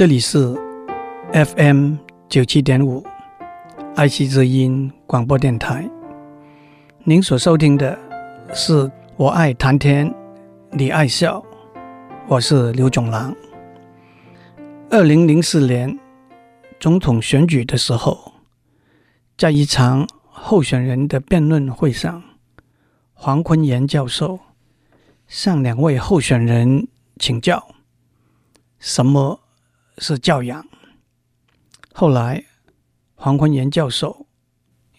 这里是 FM 九七点五爱惜之音广播电台。您所收听的是我爱谈天，你爱笑，我是刘总郎。二零零四年总统选举的时候，在一场候选人的辩论会上，黄坤炎教授向两位候选人请教：什么是教养？后来，黄坤炎教授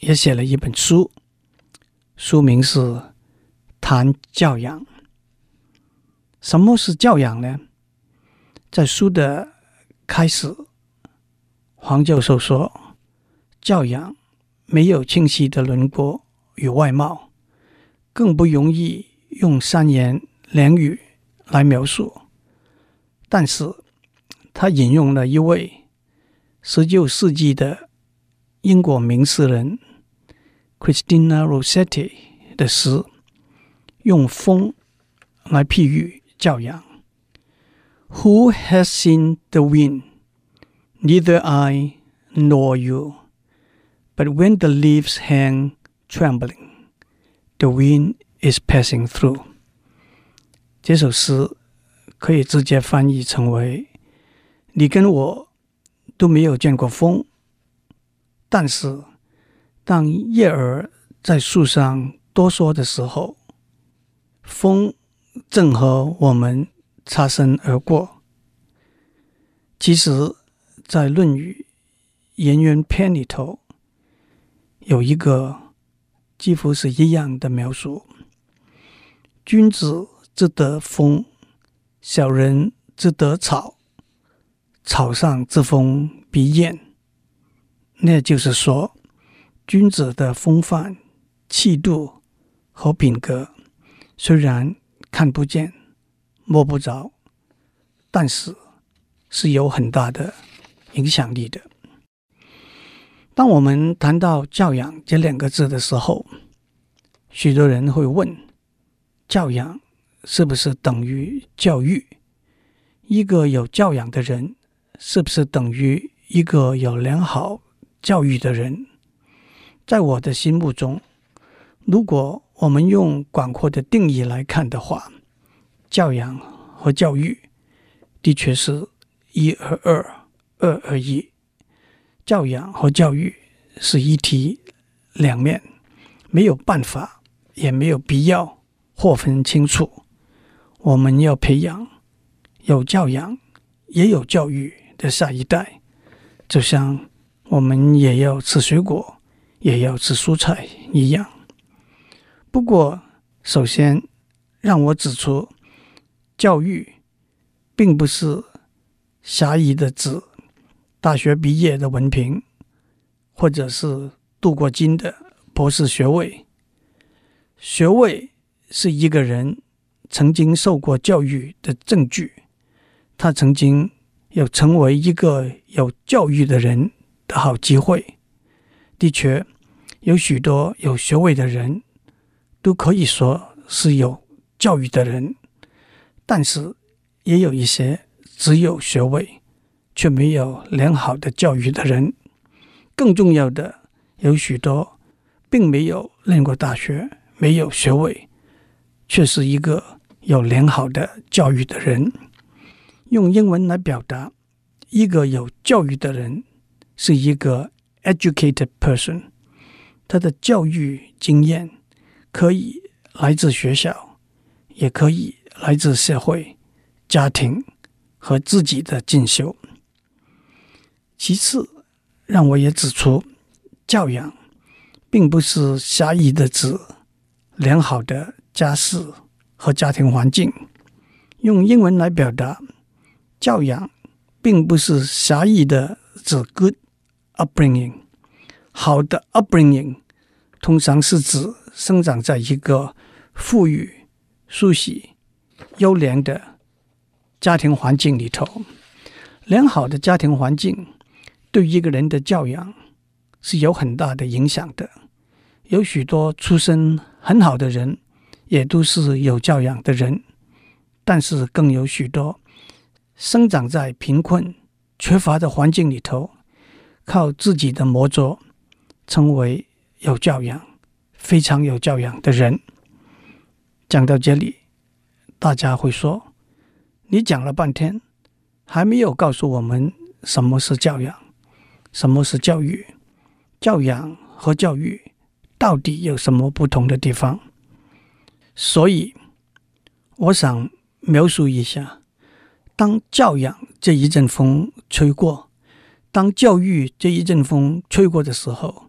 也写了一本书，书名是《谈教养》。什么是教养呢？在书的开始，黄教授说：“教养没有清晰的轮廓与外貌，更不容易用三言两语来描述。”但是，他引用了一位。十九世纪的英国名诗人 Christina Rossetti 的诗，用风来譬喻教养。Who has seen the wind? Neither I nor you. But when the leaves hang trembling, the wind is passing through. 这首诗可以直接翻译成为： 你跟我。都没有见过风，但是当叶儿在树上哆嗦的时候，风正和我们擦身而过。其实，在《论语·颜渊篇》里头，有一个几乎是一样的描述：“君子之得风，小人之得草。”草上之风必偃，那就是说，君子的风范、气度和品格，虽然看不见、摸不着，但是是有很大的影响力的。当我们谈到教养这两个字的时候，许多人会问：教养是不是等于教育？一个有教养的人，是不是等于一个有良好教育的人？在我的心目中，如果我们用广阔的定义来看的话，教养和教育的确是一而二，二而一。教养和教育是一体两面，没有办法，也没有必要划分清楚。我们要培养有教养，也有教育。的下一代，就像我们也要吃水果，也要吃蔬菜一样。不过，首先让我指出，教育并不是狭义的指大学毕业的文凭，或者是镀过金的博士学位。学位是一个人曾经受过教育的证据，他曾经。有成为一个有教育的人的好机会。的确，有许多有学位的人都可以说是有教育的人，但是也有一些只有学位却没有良好的教育的人。更重要的，有许多并没有念过大学、没有学位，却是一个有良好的教育的人。用英文来表达，一个有教育的人是一个 educated person，他的教育经验可以来自学校，也可以来自社会、家庭和自己的进修。其次，让我也指出，教养并不是狭义的指良好的家世和家庭环境。用英文来表达。教养并不是狭义的指 good upbringing，好的 upbringing 通常是指生长在一个富裕、舒适、优良的家庭环境里头。良好的家庭环境对一个人的教养是有很大的影响的。有许多出身很好的人，也都是有教养的人，但是更有许多。生长在贫困、缺乏的环境里头，靠自己的魔咒，成为有教养、非常有教养的人。讲到这里，大家会说：“你讲了半天，还没有告诉我们什么是教养，什么是教育？教养和教育到底有什么不同的地方？”所以，我想描述一下：当教养这一阵风吹过，当教育这一阵风吹过的时候，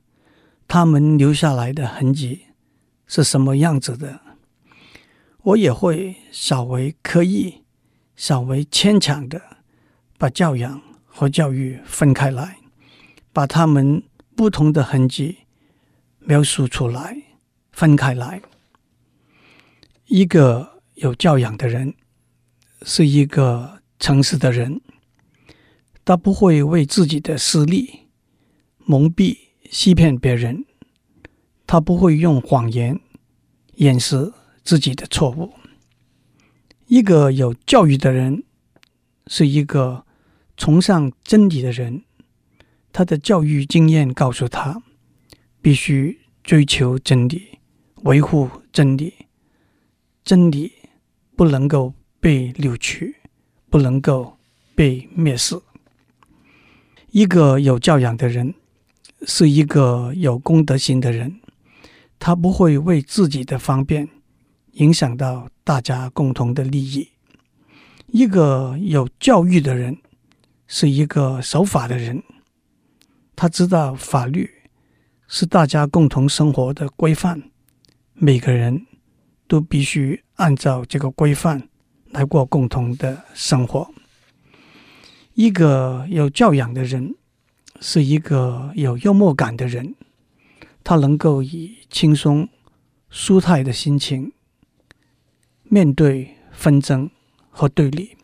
他们留下来的痕迹是什么样子的？我也会稍微刻意、稍微牵强的把教养和教育分开来，把他们不同的痕迹描述出来，分开来。一个有教养的人是一个诚实的人，他不会为自己的私利蒙蔽、欺骗别人，他不会用谎言掩饰。自己的错误。一个有教育的人是一个崇尚真理的人，他的教育经验告诉他，必须追求真理，维护真理。真理不能够被扭曲，不能够被蔑视。一个有教养的人是一个有公德心的人，他不会为自己的方便。影响到大家共同的利益。一个有教育的人是一个守法的人，他知道法律是大家共同生活的规范，每个人都必须按照这个规范来过共同的生活。一个有教养的人是一个有幽默感的人，他能够以轻松、舒泰的心情。面对纷争和对立，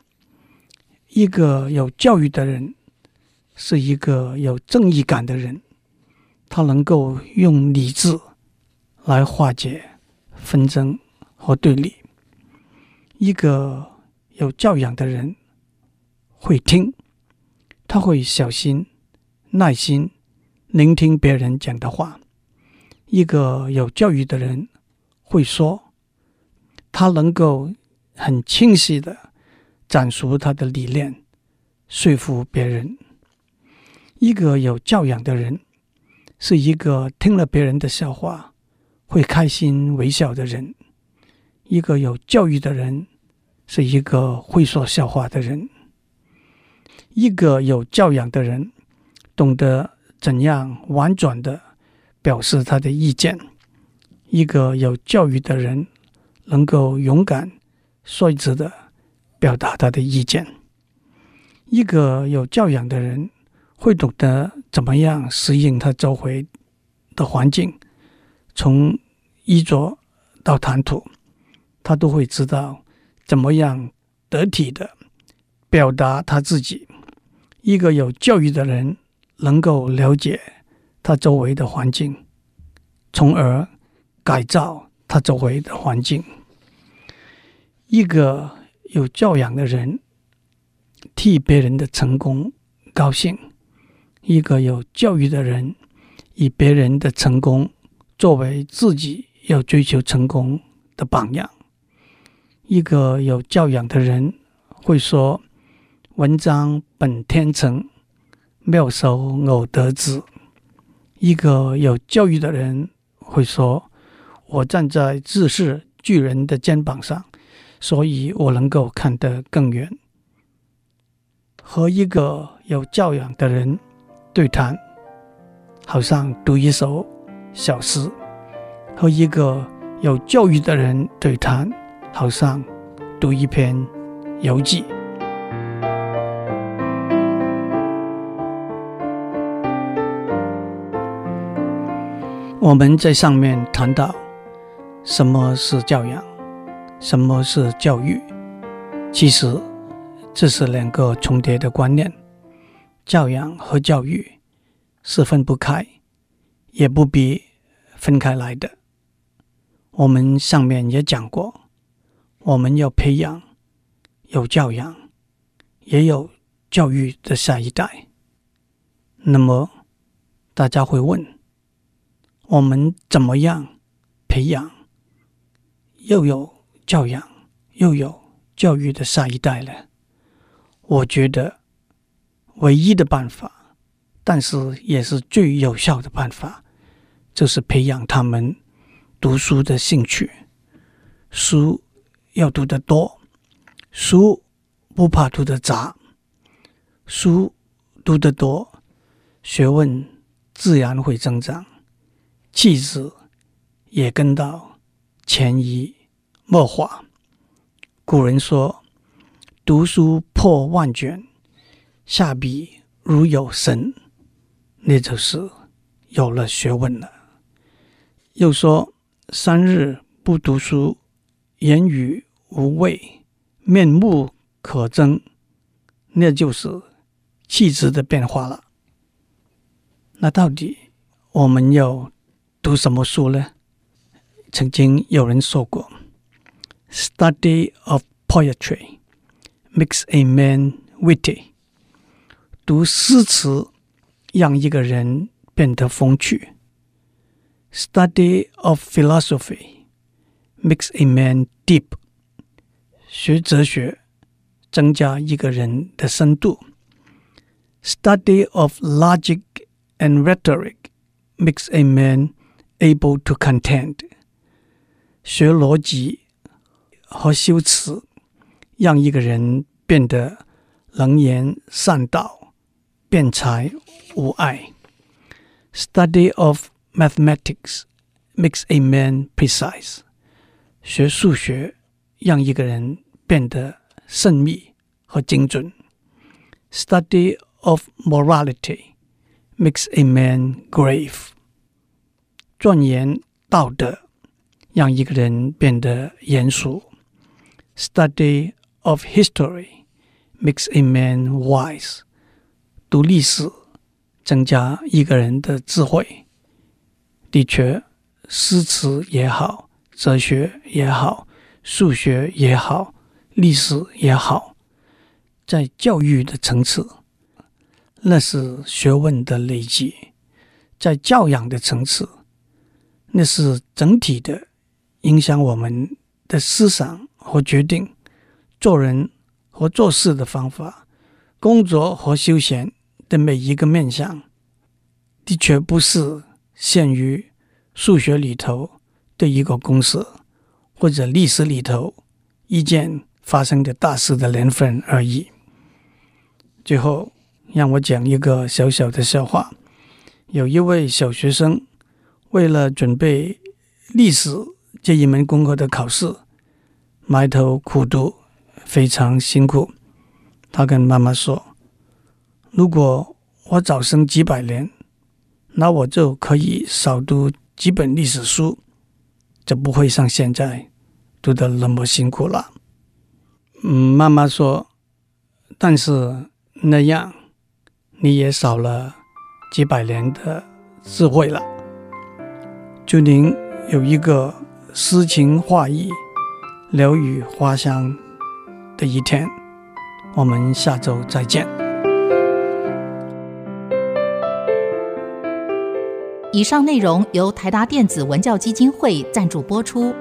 一个有教育的人是一个有正义感的人，他能够用理智来化解纷争和对立。一个有教养的人会听，他会小心、耐心聆听别人讲的话。一个有教育的人会说。他能够很清晰的阐述他的理念，说服别人。一个有教养的人，是一个听了别人的笑话会开心微笑的人。一个有教育的人，是一个会说笑话的人。一个有教养的人，懂得怎样婉转地表示他的意见。一个有教育的人。能够勇敢、率直地表达他的意见。一个有教养的人会懂得怎么样适应他周围的环境，从衣着到谈吐，他都会知道怎么样得体的表达他自己。一个有教育的人能够了解他周围的环境，从而改造他周围的环境。一个有教养的人替别人的成功高兴；一个有教育的人以别人的成功作为自己要追求成功的榜样。一个有教养的人会说：“文章本天成，妙手偶得之。”一个有教育的人会说：“我站在知识巨人的肩膀上。”所以我能够看得更远。和一个有教养的人对谈，好像读一首小诗；和一个有教育的人对谈，好像读一篇游记。我们在上面谈到什么是教养。什么是教育？其实这是两个重叠的观念。教养和教育是分不开，也不必分开来的。我们上面也讲过，我们要培养有教养，也有教育的下一代。那么，大家会问：我们怎么样培养又有教养又有教育的下一代呢？我觉得，唯一的办法，但是也是最有效的办法，就是培养他们读书的兴趣。书要读得多，书不怕读得杂，书读得多，学问自然会增长，气质也跟到潜移默化。古人说：“读书破万卷，下笔如有神。”那就是有了学问了。又说：“三日不读书。”言语无味，面目可憎，那就是气质的变化了。那到底我们要读什么书呢？曾经有人说过：“Study of poetry makes a man witty。”读诗词让一个人变得风趣。“Study of philosophy。” Makes a man deep。学哲学增加一个人的深度。Study of logic and rhetoric makes a man able to contend。学逻辑和修辞，让一个人变得能言善道、辩才无碍。Study of mathematics makes a man precise。学数学让一个人 变得慎密和精准。Study of morality makes a man grave。钻研道德让一个人变得严肃。Study of history makes a man wise。读历史增加一个人的智慧。的确，诗词也好。哲学也好，数学也好， 历史也好，在教育的层次，那是学问的累积；在教养的层次，那是整体的影响我们的思想和决定、做人和做事的方法、工作和休闲的每一个面向，的确不是限于数学里头。的一个公式，或者历史里头一件发生的大事的年份而已。最后，让我讲一个小小的笑话：有一位小学生为了准备历史这一门功课的考试，埋头苦读，非常辛苦。他跟妈妈说：“如果我早生几百年，那我就可以少读几本历史书。”就不会像现在读得那么辛苦了。嗯，妈妈说，但是那样你也少了几百年的智慧了。祝您有一个诗情画意、鸟语花香的一天。我们下周再见。以上内容由台达电子文教基金会赞助播出。